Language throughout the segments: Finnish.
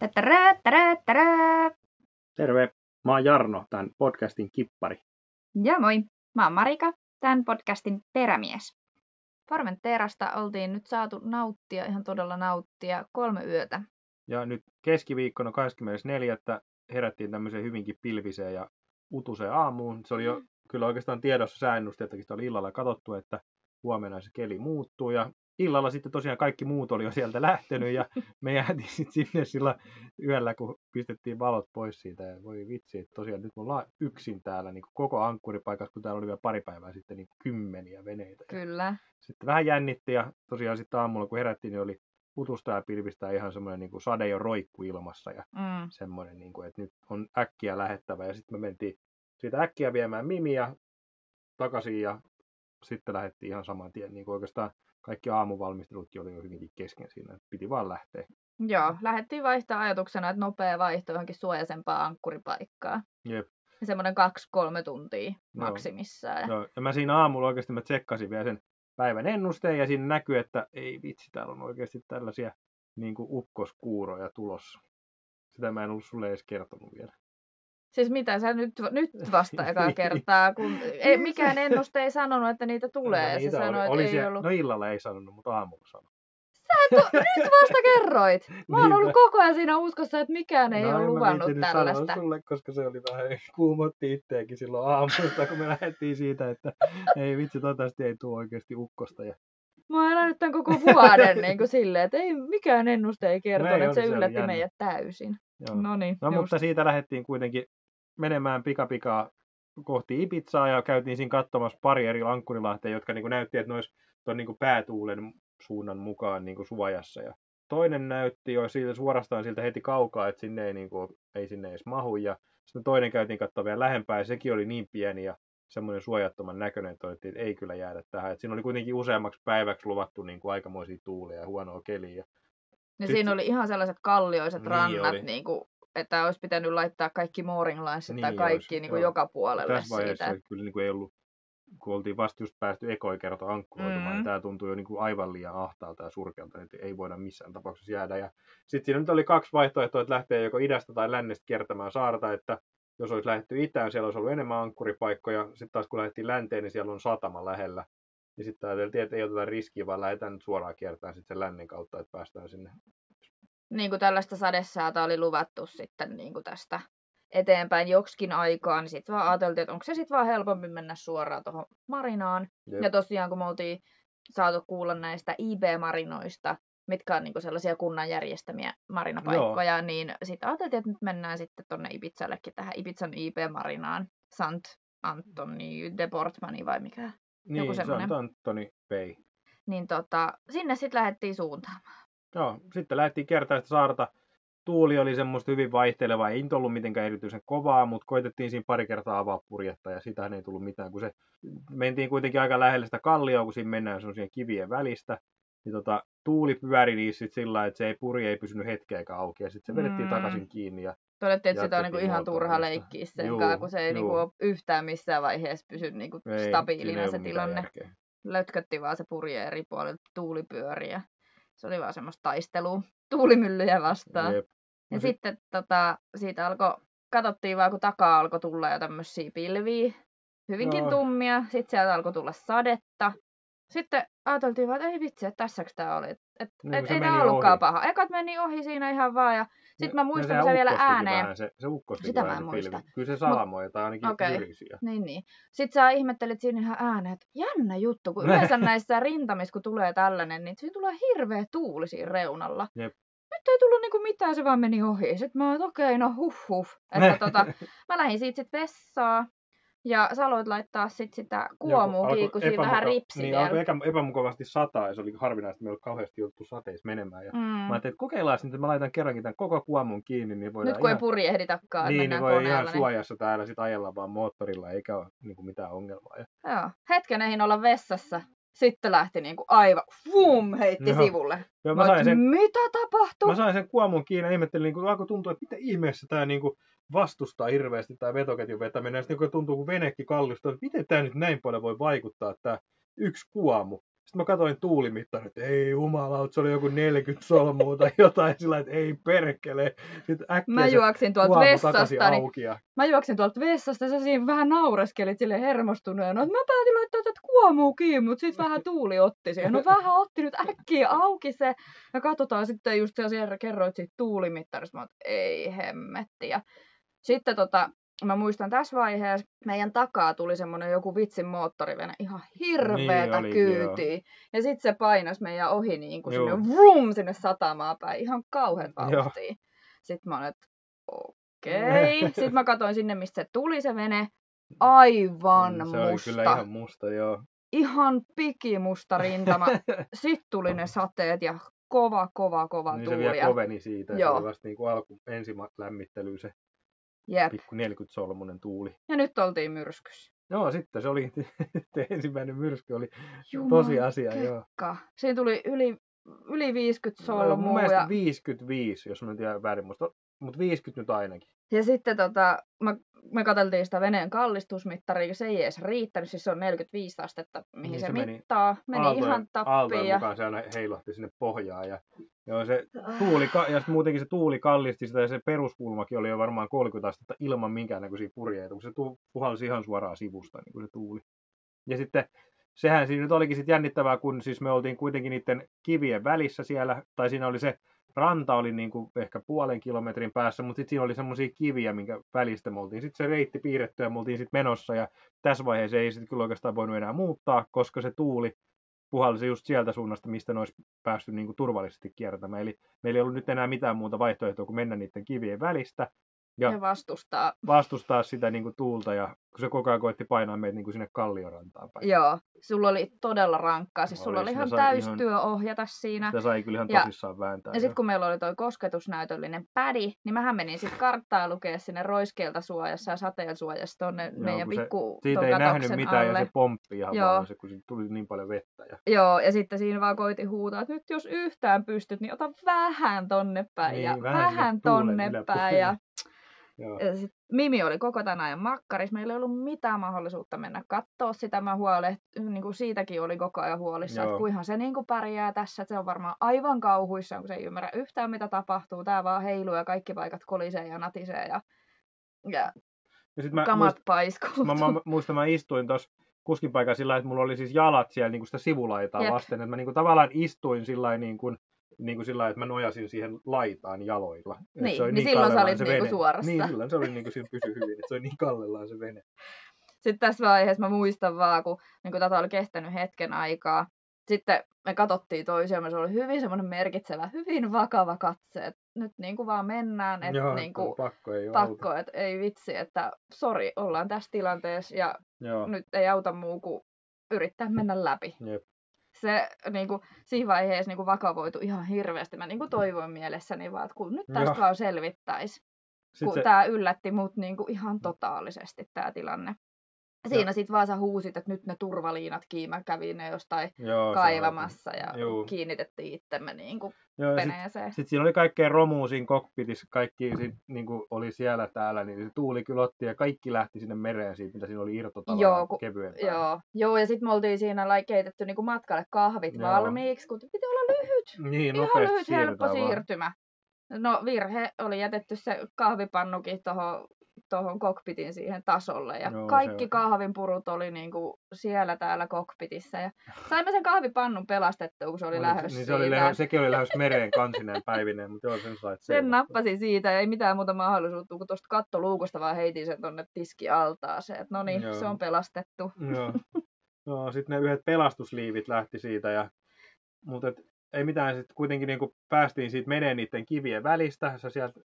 Tätärä, tärä, tärä. Terve, mä oon Jarno, tämän podcastin kippari. Ja moi, mä oon Marika, tämän podcastin perämies. Formenterasta oltiin nyt saatu nauttia, ihan todella nauttia, kolme yötä. Ja nyt keskiviikkona 24. herättiin tämmöiseen hyvinkin pilviseen ja utuseen aamuun. Se oli jo kyllä oikeastaan tiedossa säännöstä, että sitä oli illalla katsottu, että huomenna se keli muuttuu. Ja illalla sitten tosiaan kaikki muut oli jo sieltä lähtenyt ja me jäätiin sitten sinne sillä yöllä, kun pistettiin valot pois siitä. Ja voi vitsi, että tosiaan nyt me ollaan yksin täällä niin koko ankkuripaikassa, kun täällä oli vielä pari päivää sitten niin kymmeniä veneitä. Kyllä. Sitten vähän jännitti ja tosiaan sitten aamulla kun herättiin, niin oli utusta ja pilvistä ja ihan semmoinen niin kuin sade jo roikku ilmassa ja Mm. semmoinen, niin kuin, että nyt on äkkiä lähettävä. Ja sitten me mentiin siitä äkkiä viemään Mimiä takaisin ja sitten lähdettiin ihan saman tien. Niin kuin oikeastaan kaikki aamuvalmistelutkin oli jo hyvinkin kesken siinä, että piti vaan lähteä. Joo, lähdettiin vaihtaa ajatuksena, että nopea vaihto johonkin suojaisempaa ankkuripaikkaa. Jep. Semmoinen kaksi-kolme tuntia Joo. maksimissaan. Ja... No, ja mä siinä aamulla oikeasti mä tsekkasin vielä sen päivän ennusteen ja siinä näkyy, että ei vitsi, täällä on oikeasti tällaisia niin kuin ukkoskuuroja tulossa. Sitä mä en ollut sulle edes kertonut vielä. Siis mitä sä nyt, nyt vasta ekaa kertaa, kun ei, mikään ennuste ei sanonut, että niitä tulee. No, se niitä sanoi, että oli ei siellä, ollut. No illalla ei sanonut, mutta aamulla sanoi. Tu- nyt vasta kerroit. Mä oon ollut koko ajan siinä uskossa, että mikään ei no, ole luvannut viitsinyt sanoa tällaista. sulle, koska se oli vähän kuumotti itseäkin silloin aamusta, kun me lähdettiin siitä, että ei vitsi, toivottavasti ei tule oikeasti ukkosta. Ja... Mä oon elänyt tämän koko vuoden niin kuin silleen, että ei mikään ennuste ei kertonut, ei että se se yllätti meidät täysin. Joo. No niin, No, just. mutta siitä lähdettiin kuitenkin menemään pikapikaa kohti Ibizaa ja käytiin siinä katsomassa pari eri ankkurilahtea, jotka niin näytti, että ne olisi tuon niin päätuulen suunnan mukaan niin suojassa. Ja toinen näytti jo siitä, suorastaan siltä heti kaukaa, että sinne ei, niin kuin, ei sinne edes mahu. Ja sitten toinen käytiin katsoa vielä lähempää ja sekin oli niin pieni ja semmoinen suojattoman näköinen, että että ei kyllä jäädä tähän. Et siinä oli kuitenkin useammaksi päiväksi luvattu niin kuin aikamoisia tuulia ja huonoa keliä. Ja sit- siinä oli ihan sellaiset kallioiset Niin rannat, oli. niin kuin, että olisi pitänyt laittaa kaikki mooring linesit tai Niin kaikki olisi, niin kuin joo. joka puolelle tässä vaiheessa siitä. kyllä niin kuin ei ollut, kun oltiin vasta just päästy ekoi kerta ankkuroitumaan, Mm. niin tämä tuntui jo niin kuin aivan liian ahtaalta ja surkealta, että ei voida missään tapauksessa jäädä. Ja sitten siinä nyt oli kaksi vaihtoehtoa, että lähtee joko idästä tai lännestä kiertämään saarta, että jos olisi lähdetty itään, siellä olisi ollut enemmän ankkuripaikkoja, sitten taas kun lähdettiin länteen, niin siellä on satama lähellä. Ja sitten ajateltiin, että ei oteta riskiä, vaan lähdetään nyt suoraan kiertämään sitten sen lännen kautta, että päästään sinne. Niin kuin tällaista sadesäätä oli luvattu sitten niin kuin tästä eteenpäin joksikin aikaa, niin sitten vaan ajateltiin, että onko se sitten vaan helpompi mennä suoraan tuohon marinaan. Jep. Ja tosiaan, kun me oltiin saatu kuulla näistä IB-marinoista, mitkä on niinku sellaisia kunnan järjestämiä marinapaikkoja, niin sitten ajateltiin, että nyt mennään sitten tuonne Ibizallekin tähän Ibizan IB-marinaan. Sant Antoni de Portmani vai mikä? Niin, se semmoinen. on Antoni Pei. Niin tota, sinne sitten lähdettiin suuntaamaan. Joo, sitten kiertämään sitä saarta. Tuuli oli semmoista hyvin vaihtelevaa, ei nyt ollut mitenkään erityisen kovaa, mutta koitettiin siinä pari kertaa avaa purjetta ja sitähän ei tullut mitään, kun se mentiin kuitenkin aika lähelle sitä kallioa, kun siinä mennään semmoisia kivien välistä. Niin tota, tuuli pyöri niissä sit sillä että se ei, purje ei pysynyt hetkeäkään auki ja sitten se vedettiin Mm. takaisin kiinni. Ja, Todettiin, että sitä on niinku ihan turha leikkiä sen Juu, kanssa, kun se ei niinku ole yhtään missään vaiheessa pysy niinku ei, stabiilina ei se tilanne. järkeä. lötkötti vaan se purje eri puolilta tuulipyöriä. Se oli vaan semmoista taistelua tuulimyllyjä vastaan. Jep. Ja No sit- sitten tota, siitä alkoi, katsottiin vaan kun takaa alkoi tulla jo tämmöisiä pilviä, hyvinkin Joo. tummia. Sitten sieltä alkoi tulla sadetta. Sitten ajateltiin vaan, että ei vitsi, että tässäkö tämä oli. Et, Niin, et, ei tämä ollutkaan ohi. paha. Ekat meni ohi siinä ihan vaan. Ja sitten mä muistan, kun se vielä ääneen. Vähän, se, se ukkostikin Sitä mä en muista. pilvi. Kyllä se salamoi, tai ainakin okay. Niin, niin. Sitten sä ihmettelit siinä ihan ääneen, että jännä juttu, kun yleensä näissä rintamissa, kun tulee tällainen, niin siinä tulee hirveä tuuli siinä reunalla. Jep. Nyt ei tullut niinku mitään, se vaan meni ohi. Sitten mä oon, että okei, no huh huh. Että tota, mä lähdin siitä sitten vessaa. Ja sä aloit laittaa sit sitä epämuka- vähän ripsi niin, alkoi epä, epämukavasti sataa ja se oli harvinaista, että me ei ollut kauheasti joutu sateissa menemään. Ja Mm. Mä ajattelin, että kokeillaan nyt, että mä laitan kerrankin tämän koko kuomun kiinni, niin voidaan Nyt kun ei ihan, purjehditakaan, että niin, niin voi ihan koneella. Niin... suojassa täällä sit ajella vaan moottorilla, eikä ole niin kuin mitään ongelmaa. Ja, Joo. Hetken ehdin olla vessassa. Sitten lähti niinku aivan, vum, heitti Joo. sivulle. ja Mä sain sen, mitä tapahtuu? mä sain sen kuomun kiinni ja ihmettelin, niin kuin, alkoi tuntua, että mitä ihmeessä tämä niin kuin, vastustaa hirveästi tämä vetoketjun vetäminen. Sitten kun tuntuu, kun venekin kallistuu, että miten tämä nyt näin paljon voi vaikuttaa, tämä yksi kuomu. Sitten mä katsoin tuulimittarin, että ei jumala, se oli joku 40 solmua tai jotain sillä että ei perkele. Sitten äkkiä mä juoksin tuolta vessasta, niin, ja... mä juoksin tuolta vessasta ja sä siinä vähän naureskelit sille hermostuneena, että mä päätin laittaa tätä kuomuu kiinni, mutta sitten vähän tuuli otti siihen. No vähän otti nyt äkkiä auki se ja katsotaan sitten just siellä kerroit siitä tuulimittarista, mä ei hemmetti. Sitten tota, mä muistan tässä vaiheessa, meidän takaa tuli semmoinen joku vitsin moottorivene, ihan hirveetä niin, kyytiä. Joo. Ja sitten se painas meidän ohi niin kuin sinne vrum, sinne satamaan päin, ihan kauhean vauhtia. Sitten mä olin, että okei. Okay. sitten mä katsoin sinne, mistä se tuli se vene, aivan se musta. Se oli kyllä ihan musta, joo. Ihan pikimusta rintama. sitten tuli ne sateet ja kova, kova, kova niin tuuli. se vielä koveni siitä. Joo. Se oli vasta niin kuin alku, ensilämmittely se Jep. pikku 40 solmunen tuuli. Ja nyt oltiin myrskyssä. Joo, sitten se oli, ensimmäinen myrsky oli tosi asia. Joo. Siinä tuli yli, yli 50 solmua. No, mun mielestä ja... 55, jos mä en tiedä väärin, mutta 50 nyt ainakin. Ja sitten tota, mä, me katseltiin sitä veneen kallistusmittaria, se ei edes riittänyt, siis se on 45 astetta, mihin niin se, se meni mittaa. Meni aaltojen, ihan tappiin. Ja... mukaan se aina heilahti sinne pohjaan. Ja, joo, se tuuli, ja muutenkin se tuuli kallisti sitä, ja se peruskulmakin oli jo varmaan 30 astetta ilman minkäännäköisiä purjeita, kun se tu, puhalsi ihan suoraan sivusta, niin kuin se tuuli. Ja sitten sehän siinä nyt olikin sitten jännittävää, kun siis me oltiin kuitenkin niiden kivien välissä siellä, tai siinä oli se ranta oli niin kuin ehkä puolen kilometrin päässä, mutta sitten siinä oli semmoisia kiviä, minkä välistä me oltiin. Sitten se reitti piirretty ja me oltiin sitten menossa ja tässä vaiheessa ei sitten kyllä oikeastaan voinut enää muuttaa, koska se tuuli puhalsi just sieltä suunnasta, mistä ne olisi päästy niin kuin turvallisesti kiertämään. Eli meillä ei ollut nyt enää mitään muuta vaihtoehtoa kuin mennä niiden kivien välistä ja, ja vastustaa. vastustaa sitä niin kuin tuulta ja kun se koko ajan koetti painaa meitä niin kuin sinne kalliorantaan päin. Joo, sulla oli todella rankkaa, siis sulla oli ihan täystyö ihan, ohjata siinä. Sitä sai kyllä ihan ja, tosissaan vääntää. Ja sitten kun meillä oli toi kosketusnäytöllinen pädi, niin mähän menin sitten karttaa lukea sinne roiskeelta suojassa ja sateen suojassa tonne Joo, meidän pikku se, Siitä ei nähnyt mitään alle. ja se pomppi ihan Joo. vaan se, kun siitä tuli niin paljon vettä. Ja... Joo, ja sitten siinä vaan koitin huutaa, että nyt jos yhtään pystyt, niin ota vähän tonne päin niin, ja vähän, vähän tonne päin. Ja ja sit Mimi oli koko tämän ajan makkaris. Meillä ei ollut mitään mahdollisuutta mennä katsoa sitä. Mä huole, niin kuin siitäkin oli koko ajan huolissa, että kuinka se niin kuin pärjää tässä. Että se on varmaan aivan kauhuissa, kun se ei ymmärrä yhtään mitä tapahtuu. Tää vaan heiluu ja kaikki paikat kolisee ja natisee ja, ja, ja sit mä kamat muist, paiskoutuu. Mä, mä, muistan, mä istuin tuossa kuskin paikalla sillä että mulla oli siis jalat siellä niin kuin sitä sivulaitaa Jep. vasten. Että mä niin kuin, tavallaan istuin sillä niin kuin, niin kuin sillä että mä nojasin siihen laitaan jaloilla. Niin, se oli niin, niin silloin sä olit se niinku suorassa. Niin, silloin se oli niin kuin, siinä pysy hyvin, että se oli niin kallellaan se vene. Sitten tässä vaiheessa mä muistan vaan, kun niin kuin tätä oli kestänyt hetken aikaa, sitten me katsottiin toisiamme, se oli hyvin semmoinen merkitsevä, hyvin vakava katse, että nyt niin kuin vaan mennään, että Joo, niin kuin, pakko, ei, pakko että ei vitsi, että sori, ollaan tässä tilanteessa ja Joo. nyt ei auta muu kuin yrittää mennä läpi. Jep se niin kuin, siinä vaiheessa niin kuin, vakavoitu ihan hirveästi. Mä niin kuin, toivoin mielessäni vaan, että kun nyt tästä vaan selvittäisi. Kun se... tämä yllätti mut niin kuin, ihan totaalisesti tämä tilanne. Siinä sitten vaan sä huusit, että nyt ne turvaliinat kiimä kävi ne jostain Joo, kaivamassa ja Joo. kiinnitettiin itsemme niin kuin Joo, peneeseen. Sitten sit siinä oli kaikkea romua siinä cockpitissa, kaikki sit, niin kuin oli siellä täällä, niin se tuuli kyllä otti ja kaikki lähti sinne mereen siitä, mitä siinä oli irtotalaa joo, ku. Joo, joo, ja sitten me oltiin siinä keitetty niin kuin matkalle kahvit joo. valmiiksi, kun piti olla lyhyt. Niin, Ihan lyhyt, helppo vaan. siirtymä. No virhe oli jätetty se kahvipannukin tuohon tuohon kokpitin siihen tasolle. Ja Joo, kaikki on... kahvinpurut oli niinku siellä täällä kokpitissa. Ja saimme sen kahvipannun pelastettua, kun se oli no, lähdössä niin se oli lähö, sekin oli lähdössä mereen kansineen päivineen, mutta joo, sen sait Sen nappasin siitä, ei mitään muuta mahdollisuutta, kun tuosta kattoluukusta vaan heitin sen tonne tiski altaaseen. No niin, se on pelastettu. Joo. No, sitten ne yhdet pelastusliivit lähti siitä, ja... mutta ei mitään, sitten kuitenkin niin päästiin siitä menee niiden kivien välistä, sä sieltä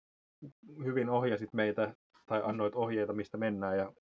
hyvin ohjasit meitä tai annoit ohjeita, mistä mennään ja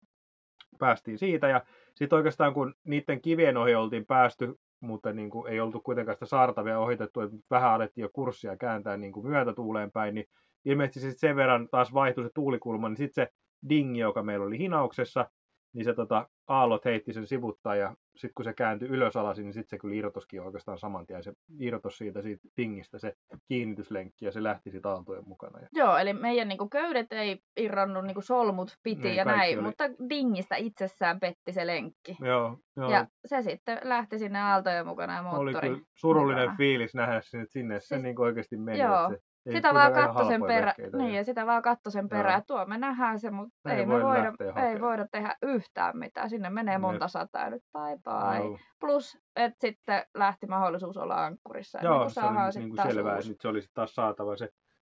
päästiin siitä. Ja sitten oikeastaan kun niiden kivien ohi oltiin päästy, mutta niin kuin ei oltu kuitenkaan sitä saartavia ohitettu, että vähän alettiin jo kurssia kääntää niin kuin myötätuuleen päin, niin ilmeisesti sitten sen verran taas vaihtui se tuulikulma, niin sitten se dingi, joka meillä oli hinauksessa, niin se tota, aallot heitti sen sivuttaa ja sitten kun se kääntyi ylös alasin, niin sitten se kyllä irtoskin oikeastaan saman tien. Se irtos siitä, siitä tingistä se kiinnityslenkki ja se lähti siitä aaltojen mukana. Ja... Joo, eli meidän niinku köydet ei irronnut, niinku solmut piti niin, ja näin, oli... mutta dingistä itsessään petti se lenkki. Joo, joo. Ja se sitten lähti sinne aaltojen mukana ja moottori. Oli kyllä surullinen mukana. fiilis nähdä sinne, sinne siis... se niinku oikeasti meni. Joo, se ei sitä vaan katto sen perä, niin, ja sitä vaan katto sen perään, tuo me nähdään se, mutta ei, ei, me voida, ei voida tehdä yhtään mitään. Sinne menee monta sataa nyt, bye bye. No. Plus, että sitten lähti mahdollisuus olla ankkurissa. Joo, niin se oli niin kuin selvää, nyt se oli taas saatava se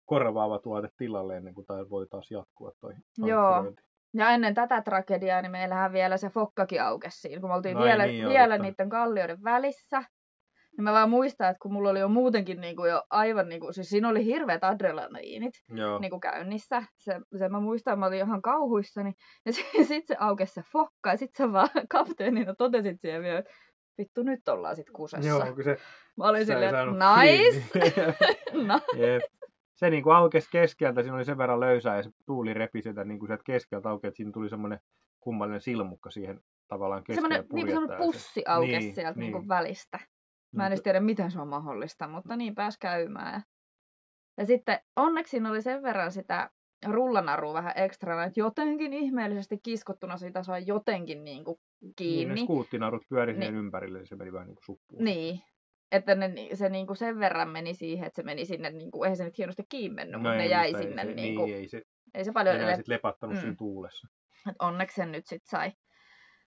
korvaava tuote tilalle ennen kuin tämä voi taas jatkua toi Joo. Ja ennen tätä tragediaa, niin meillähän vielä se fokkakin aukesi siinä, kun me oltiin no vielä, niin, vielä niiden kallioiden välissä. Ja mä vaan muistan, että kun mulla oli jo muutenkin niin kuin jo aivan, niin kuin, siis siinä oli hirveät adrenaliinit niin kuin käynnissä. Se, se mä muistan, mä olin ihan kauhuissani. Ja sitten sit se aukesi se fokka ja sitten sä vaan kapteenina totesit siihen vielä, että vittu nyt ollaan sit kusessa. Joo, kun se, mä olin silleen, nice. no. Yep. Se niin kuin aukesi keskeltä, siinä oli sen verran löysää ja se tuuli repi sitä niin kuin sieltä keskeltä auki, että siinä tuli semmoinen kummallinen silmukka siihen tavallaan keskelle Semmoinen niin kuin pussi aukesi niin, sieltä niin. Niin kuin välistä. Mä en edes tiedä, miten se on mahdollista, mutta niin pääsi käymään. Ja, ja sitten onneksi oli sen verran sitä rullanarua vähän ekstrana, että jotenkin ihmeellisesti kiskottuna siitä saa jotenkin niin kuin kiinni. Niin, ne skuuttinarut pyöri niin. ympärille, niin se meni vähän niin kuin suppuun. Niin, että ne, se niin kuin sen verran meni siihen, että se meni sinne, niin kuin, eihän se nyt hienosti kiinni mennyt, no mutta ne jäi sinne. Se, niin, kuin, niin, ei se, ei se paljon enää sitten lepattanut mm. siinä tuulessa. Et onneksi sen nyt sitten sai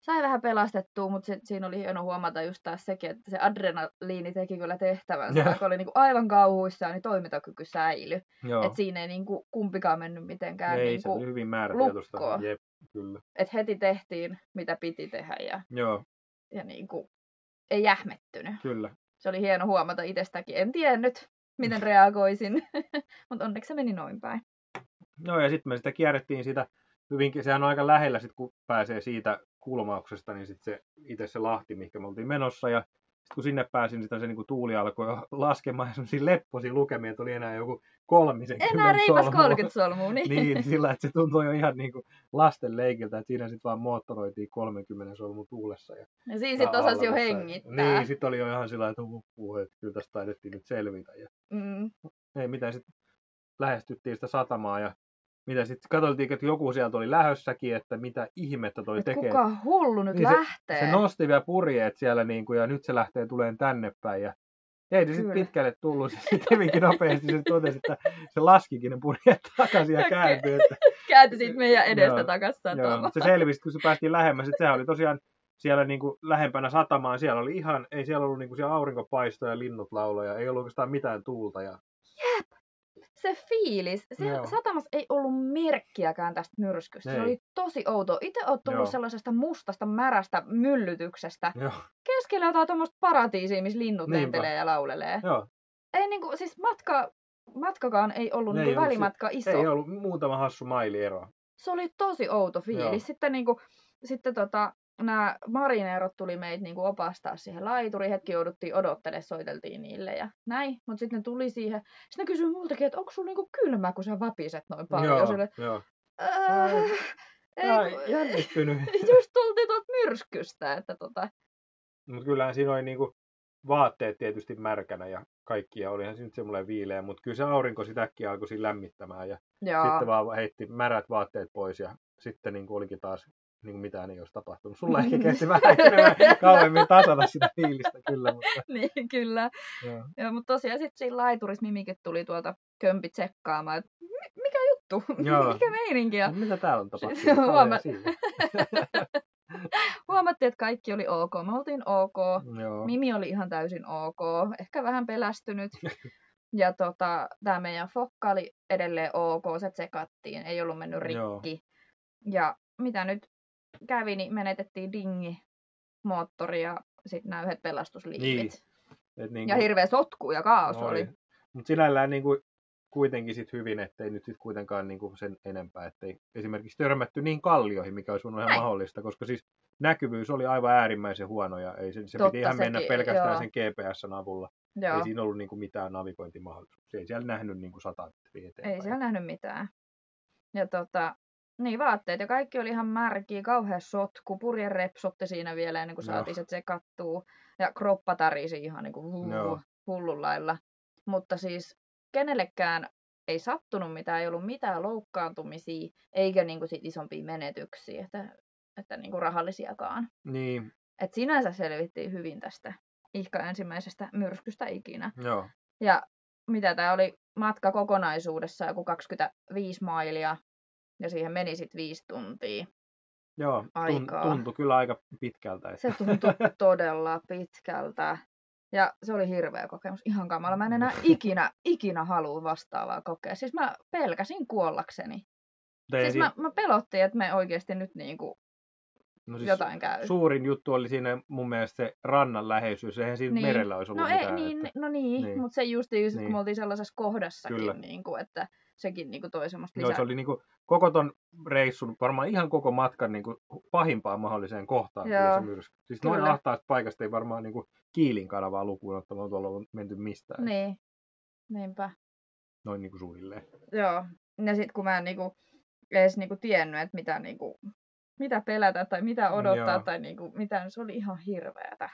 sai vähän pelastettua, mutta sit, siinä oli hieno huomata just taas sekin, että se adrenaliini teki kyllä tehtävänsä. Vaikka oli niinku aivan kauhuissaan, niin toimintakyky säilyi. Että siinä ei niinku kumpikaan mennyt mitenkään ei, niinku se oli hyvin määrätietoista. Jep, kyllä. Et heti tehtiin, mitä piti tehdä ja, Joo. ja niinku, ei jähmettynyt. Kyllä. Se oli hieno huomata itsestäkin. En tiennyt, miten reagoisin, mutta onneksi se meni noin päin. Joo, ja sitten me sitä kierrettiin sitä hyvinkin, sehän on aika lähellä sit, kun pääsee siitä kulmauksesta, niin sitten se itse se Lahti, mikä me oltiin menossa, ja sitten kun sinne pääsin, sitä se niin kuin tuuli alkoi laskemaan ja semmoisia lepposia lukemia, oli enää joku kolmisen Enää reipas 30 solmua, niin. niin, sillä että se tuntui jo ihan niin kuin lasten leikiltä, että siinä sitten vaan moottoroitiin 30 solmu tuulessa. Ja, ja siinä sitten osasi jo hengittää. Niin, sitten oli jo ihan sillä että huppuu, että kyllä tästä taidettiin nyt selvitä. Ja... Mm. Ei mitään, sitten lähestyttiin sitä satamaa ja mitä sitten katsottiin, että joku sieltä oli lähössäkin, että mitä ihmettä toi Et tekee. Kuka hullu nyt niin lähtee? Se, se, nosti vielä purjeet siellä niin kuin, ja nyt se lähtee tuleen tänne päin. Ja ei se sitten pitkälle tullut. Se sitten hyvinkin nopeasti se totesi, että se laskikin ne purjeet takaisin ja kääntyi. Että... kääntyi sitten meidän edestä takaisin Joo, se selvisi, kun se päästiin lähemmäs. Että sehän oli tosiaan siellä niin kuin lähempänä satamaan. Siellä oli ihan, ei siellä ollut niin kuin siellä aurinkopaistoja ja linnut lauloja. Ei ollut oikeastaan mitään tuulta. Ja... Jep se fiilis, se Joo. satamassa ei ollut merkkiäkään tästä myrskystä. Ei. Se oli tosi outo. Itse oot tullut Joo. sellaisesta mustasta, märästä myllytyksestä. Joo. Keskellä jotain tuommoista paratiisia, missä linnut Niinpä. lentelee ja laulelee. Joo. Ei niinku, siis matka, matkakaan ei ollut ei niinku välimatka se, iso. Ei ollut muutama hassu maili ero. Se oli tosi outo fiilis. Joo. Sitten niinku, sitten tota, nämä marineerot tuli meitä niinku opastaa siihen laituriin. Hetki jouduttiin odottelemaan, soiteltiin niille ja näin. Mutta sitten ne tuli siihen. Sitten ne kysyi multakin, että onko sulla niinku kylmä, kun sä vapiset noin paljon. Joo, Sille, joo. Äh, ei, jännittynyt. Just tultiin tuolta myrskystä. Että tota... Mutta kyllähän siinä oli niinku vaatteet tietysti märkänä ja kaikkia. Olihan se nyt semmoinen viileä, mutta kyllä se aurinko sitäkin alkoi siinä lämmittämään. Ja Joo. sitten vaan heitti märät vaatteet pois ja sitten niin olikin taas niin kuin mitään ei olisi tapahtunut. Sulla ehkä kesti vähän kauemmin tasata sitä fiilistä kyllä. Mutta... niin, kyllä. Joo. Joo, mutta tosiaan sitten siinä laiturissa Mimikin tuli tuolta kömpi tsekkaamaan, että mikä juttu, Joo. mikä meininki. Ja... mitä täällä on tapahtunut? Huoma... Huomattiin, että kaikki oli ok. Me oltiin ok. Joo. Mimi oli ihan täysin ok. Ehkä vähän pelästynyt. Ja tota, tämä meidän fokka oli edelleen ok, se tsekattiin, ei ollut mennyt rikki. Joo. Ja mitä nyt kävi, niin menetettiin dingi, moottori ja sitten nämä yhdet pelastusliivit. Niin. Et niin kuin... Ja hirveä sotku ja kaos oli. oli. Mutta sinällään niin kuin kuitenkin sit hyvin, ettei nyt sit kuitenkaan niin kuin sen enempää, ettei esimerkiksi törmätty niin kallioihin, mikä olisi ollut ihan mahdollista, koska siis näkyvyys oli aivan äärimmäisen huono ja ei se, se piti ihan sekin, mennä pelkästään joo. sen GPSn avulla. Joo. Ei siinä ollut niin kuin mitään navigointimahdollisuuksia. Ei siellä nähnyt niin kuin sata Ei siellä nähnyt mitään. Ja tota, Niin, vaatteet ja kaikki oli ihan märkiä, kauhean sotku, purje repsotti siinä vielä ennen kuin saatiin se sekattuu. Ja kroppa tarisi ihan niin kuin Joo. hullun lailla. Mutta siis kenellekään ei sattunut mitään, ei ollut mitään loukkaantumisia, eikä niin kuin sit isompia menetyksiä, että, että niin kuin rahallisiakaan. Niin, Et sinänsä selvittiin hyvin tästä ihka ensimmäisestä myrskystä ikinä. joo. Ja mitä tämä oli matka kokonaisuudessa, joku 25 mailia, ja siihen meni sitten viisi tuntia. Joo, Aikaa. tuntui kyllä aika pitkältä. Että... Se tuntui todella pitkältä. Ja se oli hirveä kokemus, ihan kamala. Mä en enää ikinä, ikinä halua vastaavaa kokea. Siis mä pelkäsin kuollakseni. Ei Siis si- mä, mä pelottiin, että me oikeasti nyt niinku no siis jotain käy. Suurin juttu oli siinä mun mielestä se rannan läheisyys. Eihän siinä Niin. merellä olisi ollut No, ei, mitään. niin, että... no niin, Niin. niin. mutta se just, just Niin. kun me oltiin sellaisessa kohdassakin, Kyllä. niin kuin, että sekin niin kuin toi semmoista Joo, lisää. se oli niinku koko ton reissun, varmaan ihan koko matkan niinku pahimpaan mahdolliseen kohtaan Joo, se myrsky. Siis noin kyllä. ahtaasta paikasta ei varmaan niinku Kiilin kanavaa lukuun ottamatta ole menty mistään. Niin, niinpä. Noin niinku suunnilleen. Joo, ja sitten kun mä en niinku edes niinku tiennyt, että mitä, niinku, mitä pelätä tai mitä odottaa Joo. tai niinku, mitä, se oli ihan hirveätä.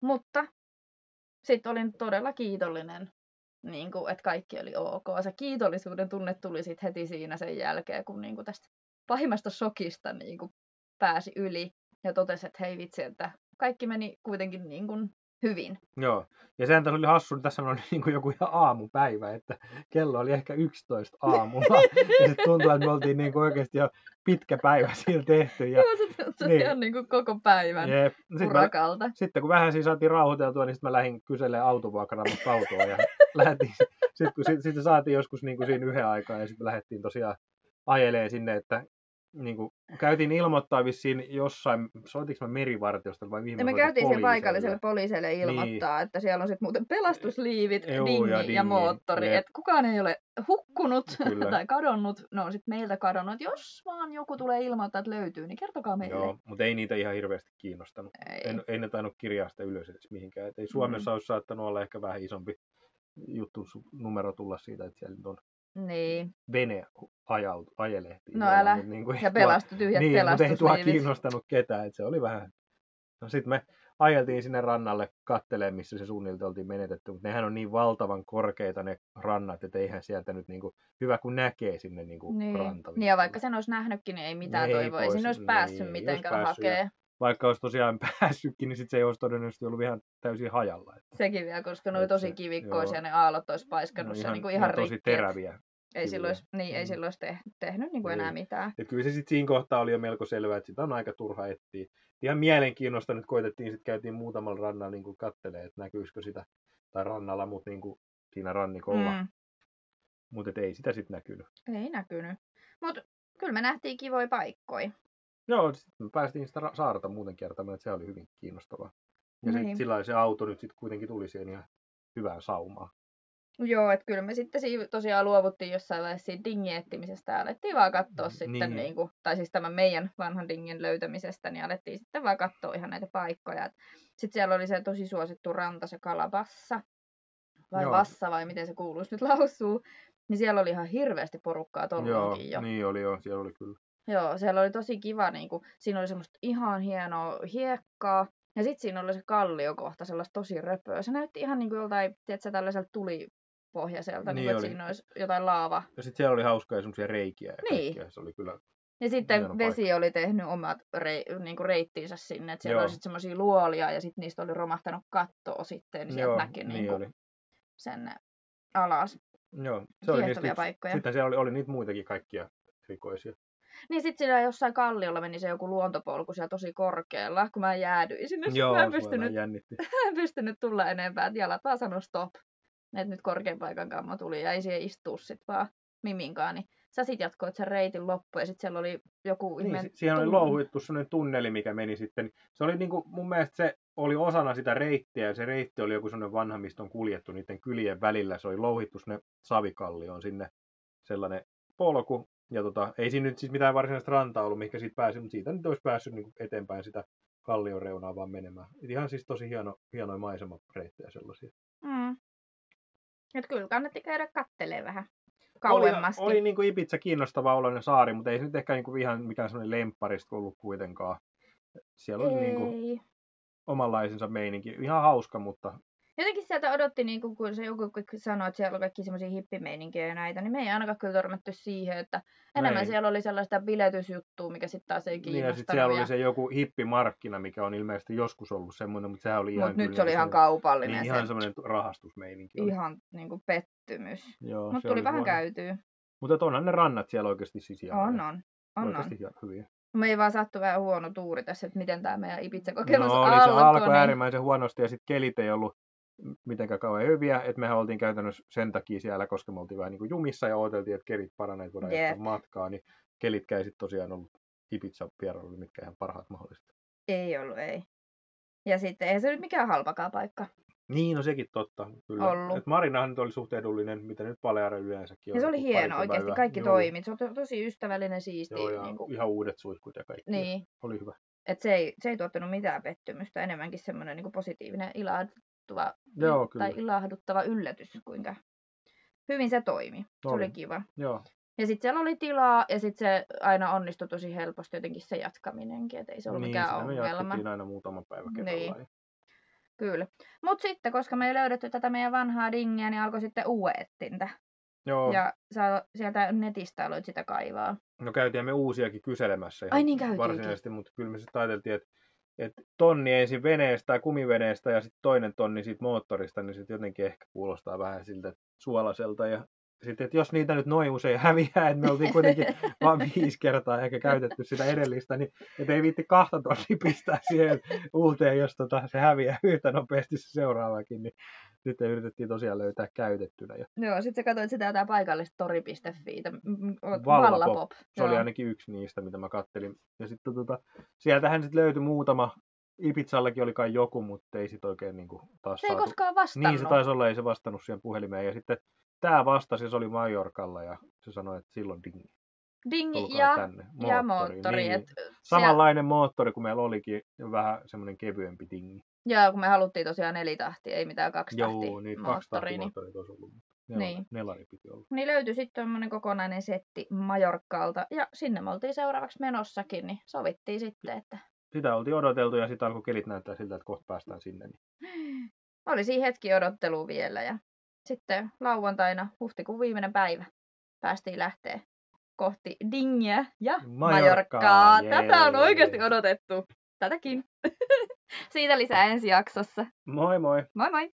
Mutta sitten olin todella kiitollinen, niinku, että kaikki oli ok. Se kiitollisuuden tunne tuli sit heti siinä sen jälkeen, kun niinku tästä pahimmasta shokista niinku pääsi yli ja totesi, että hei vitsi, että kaikki meni kuitenkin niinku hyvin. Joo. Ja sehän tässä oli hassu, että tässä oli niinku joku ihan aamupäivä, että kello oli ehkä 11 aamulla. ja sitten tuntuu, että me oltiin niinku oikeasti jo pitkä päivä siinä tehty. Ja, Joo, se tuntui niin. ihan niinku koko päivän jep. Sitten mä, urakalta. sitten kun vähän siinä saatiin rauhoiteltua, niin sitten mä lähdin kyselemään autovuokramasta autoa ja lähdettiin. Sitten kun sit, sit saatiin joskus niin kuin siinä yhden aikaa ja sitten lähdettiin tosiaan ajelee sinne, että niin kuin, käytiin ilmoittaa vissiin jossain, soitinko mä merivartiosta vai mihin Ja me soitin käytiin poliisille? paikalliselle poliisille ilmoittaa, niin. että siellä on sitten muuten pelastusliivit, Juu, dingi ja dingi, ja moottori. jep. Että kukaan ei ole hukkunut Kyllä. tai kadonnut. Ne on sitten meiltä kadonnut. Jos vaan joku tulee ilmoittaa, että löytyy, niin kertokaa meille. Joo, mutta ei niitä ihan hirveästi kiinnostanut. Ei. Ei, ei ne tainnut kirjaa sitä ylös edes mihinkään. Et ei Suomessa mm. olisi saattanut olla ehkä vähän isompi juttu numero tulla siitä, että siellä on Niin. vene ajaut, ajelehtii. No älä. Niin kuin, Ja pelastu tyhjät niin, mutta ei tuo kiinnostanut ketään, että se oli vähän... No sitten me ajeltiin sinne rannalle katteleen, missä se suunnilta oltiin menetetty, mutta nehän on niin valtavan korkeita ne rannat, että eihän sieltä nyt niinku, hyvä kun näkee sinne niinku Niin. rantaviin. niin, ja vaikka sen olisi nähnytkin, niin ei mitään Ei toivoa. Ei siinä olisi niin, päässyt ei mitenkään olisi päässyt, ja- hakemaan. Vaikka olisi tosiaan päässytkin, niin sitten se ei olisi todennäköisesti ollut ihan täysin hajalla. Että Sekin vielä, koska ne oli se- tosi kivikkoisia, joo. ne aallot olisi ne paiskannut sen ihan, niin kuin ihan tosi rikki. et teräviä. Ei silloin, olisi, niin, ei Mm. silloin olisi te, tehnyt niin kuin enää Niin. mitään. Et kyllä se sitten siinä kohtaa oli jo melko selvää, että sitä on aika turha etsiä. Ihan mielenkiinnosta nyt koitettiin, sitten käytiin muutamalla rannalla niin kattelee, että näkyisikö sitä, tai rannalla, mutta niin kuin siinä rannikolla. Mm. Mutta ei sitä sitten näkynyt. Ei näkynyt. Mutta kyllä me nähtiin kivoja paikkoja. Joo, sitten me päästiin sitä ra- saarta muuten kiertämään, että se oli hyvin kiinnostavaa. Ja niin. Sitten sillä se auto nyt sitten kuitenkin tuli siihen ihan hyvään saumaan. Joo, että kyllä me sitten siinä tosiaan luovuttiin jossain vaiheessa siitä dingin etsimisestä ja alettiin vaan katsoa Mm, sitten, niin. niin kuin, tai siis tämän meidän vanhan dingin löytämisestä, niin alettiin sitten vaan katsoa ihan näitä paikkoja. Sitten siellä oli se tosi suosittu ranta, se Kalabassa, vai Joo. Vassa, vai miten se kuuluisi nyt lausuu. Niin siellä oli ihan hirveästi porukkaa Joo, tuolloinkin jo. niin oli jo, siellä oli kyllä. Joo, siellä oli tosi kiva, niin kuin, siinä oli semmoista ihan hienoa hiekkaa. Ja sitten siinä oli se kalliokohta, sellaista tosi röpöä. Se näytti ihan niin kuin joltain, tiedätkö, tällaiselta tulipohjaiselta, niin, Niin niin että siinä olisi jotain laava. Ja sitten siellä oli hauskoja semmoisia reikiä ja Niin. kaikkea. Se oli kyllä, Ja sitten vesi oli tehnyt omat rei, niin kuin reittinsä sinne, että siellä Joo. oli sitten semmoisia luolia ja sitten niistä oli romahtanut kattoa sitten, niin sieltä joo, näki niin niin kuin oli. sen alas. Joo, se oli niistä paikkoja. Sitten siellä oli, oli niitä muitakin kaikkia erikoisia. Niin sitten siellä jossain kalliolla meni se joku luontopolku siellä tosi korkealla, kun mä jäädyin sinne. Joo, mä en pystynyt jännitti. en pystynyt tulla enempää, että jalat vaan sanoi stop. Että nyt korkean paikan kammo tuli ja ei siihen istua sit vaan miminkaan. Niin sä sit jatkoit sen reitin loppuun ja sit siellä oli joku Niin, ihme si- siihen oli tunne. louhittu sellainen tunneli, mikä meni sitten. Se oli niinku, mun mielestä se oli osana sitä reittiä ja se reitti oli joku sellainen vanha, mistä on kuljettu niiden kylien välillä. Se oli louhittu sinne savikallioon sinne sellainen polku. Ja tota, ei siinä nyt siis mitään varsinaista rantaa ollut, mikä siitä pääsi, mutta siitä nyt olisi päässyt niinku eteenpäin sitä kallion reunaa vaan menemään. Et ihan siis tosi hieno, hienoja maisemareittejä sellaisia. Et kyllä kannatti käydä kattelee vähän. kauemmaskin. Oli, oli niin kuin Ibiza kiinnostava oloinen saari, mutta ei se nyt ehkä niin kuin ihan mikään semmoinen lempparista ollut kuitenkaan. Siellä oli niin kuin omanlaisensa meininki. Ihan hauska, mutta Jotenkin sieltä odotti, niin kun se joku sanoi, että siellä on kaikki semmoisia hippimeininkiä ja näitä, niin me ei ainakaan kyllä törmätty siihen, että enemmän Näin. siellä oli sellaista biletysjuttua, mikä sitten taas ei kiinnostanut. Niin ja sitten siellä ja... oli se joku hippimarkkina, mikä on ilmeisesti joskus ollut semmoinen, mutta sehän oli ihan Mut nyt se oli ihan kaupallinen. Niin, ihan semmoinen rahastusmeininki. Oli. Ihan niin kuin pettymys. Mutta tuli vähän huono. käytyä. Mutta onhan ne rannat siellä oikeasti siis ihan On, on. on, oikeasti on. hyviä. Me ei vaan sattu vähän huono tuuri tässä, että miten tämä meidän Ibiza-kokemus no, alkoi. se alkoi niin... äärimmäisen huonosti ja sitten kelit ei ollut mitenkään kauhean hyviä, että mehän oltiin käytännössä sen takia siellä, koska me oltiin vähän niin kuin jumissa ja odoteltiin, että kelit paranee, että voidaan yep. matkaa, niin kelit ei sitten tosiaan ollut Ibiza vierailu, mitkä ihan parhaat mahdolliset. Ei ollut, ei. Ja sitten ei se nyt mikään halpakaan paikka. Niin, no sekin totta. Kyllä. Ollut. Et Marinahan nyt oli suht edullinen, mitä nyt Paleare yleensäkin on. Ja se oli hieno oikeasti, hyvä. kaikki Joo. toimi. Se on to, tosi ystävällinen, siisti. Joo, ja niin kuin... ihan uudet suihkut ja kaikki. Niin. Oli hyvä. Et se, ei, se ei tuottanut mitään pettymystä, enemmänkin semmoinen niin positiivinen ilahduttava, Joo, kyllä. tai ilahduttava yllätys, kuinka hyvin se toimi. Se oli, oli kiva. Joo. Ja sitten siellä oli tilaa, ja sitten se aina onnistui tosi helposti jotenkin se jatkaminenkin, että ei se ollut niin, mikään ongelma. Niin, aina muutama päivä kerrallaan. Niin. Kyllä. Mutta sitten, koska me ei löydetty tätä meidän vanhaa dingiä, niin alkoi sitten uue etsintä. Joo. Ja sä sieltä netistä aloit sitä kaivaa. No käytiin me uusiakin kyselemässä ihan Ai niin varsinaisesti, mutta kyllä me sitten ajateltiin, että että tonni ensin veneestä tai kumiveneestä ja sitten toinen tonni siitä moottorista, niin sitten jotenkin ehkä kuulostaa vähän siltä suolaselta. Ja sitten, että jos niitä nyt noin usein häviää, että me oltiin kuitenkin vain viisi kertaa ehkä käytetty sitä edellistä, niin että ei viitti kahta tonnia pistää siihen uuteen, jos tota, se häviää yhtä nopeasti se seuraavakin, niin sitten yritettiin tosiaan löytää käytettynä. Ja... Joo, sitten sä katsoit sitä jotain paikallista tori.fi, Vallapop. Se Joo. oli ainakin yksi niistä, mitä mä kattelin. Ja sitten tota, sieltähän sitten löytyi muutama Ibizallekin oli kai joku, mutta ei sit oikein niin kuin, taas Se ei saatu... koskaan vastannut. Niin, se taisi olla, ei se vastannut siihen puhelimeen. Ja sitten tämä vastasi, se oli Majorkalla ja se sanoi, että silloin dingi. Dingi ja, tänne. Moottori, ja moottori. Niin. Et Samanlainen siellä... moottori kuin meillä olikin, vähän semmoinen kevyempi dingi. Joo, kun me haluttiin tosiaan nelitahti, ei mitään kaksi Joo, niin kaksi tahti moottorit olisi ollut. Nelari, niin. nelari piti olla. Niin löytyi sitten tämmöinen kokonainen setti Majorkkalta ja sinne me oltiin seuraavaksi menossakin, niin sovittiin sitten, että... Sitä oltiin odoteltu ja sitten alkoi kelit näyttää siltä, että kohta päästään sinne. Niin... Oli siinä hetki odottelu vielä ja sitten lauantaina, huhtikuun viimeinen päivä, päästiin lähteä kohti Dingiä ja Majorkkaa. Tätä on oikeasti odotettu. Tätäkin. Siitä lisää ensi jaksossa. Moi moi. Moi moi.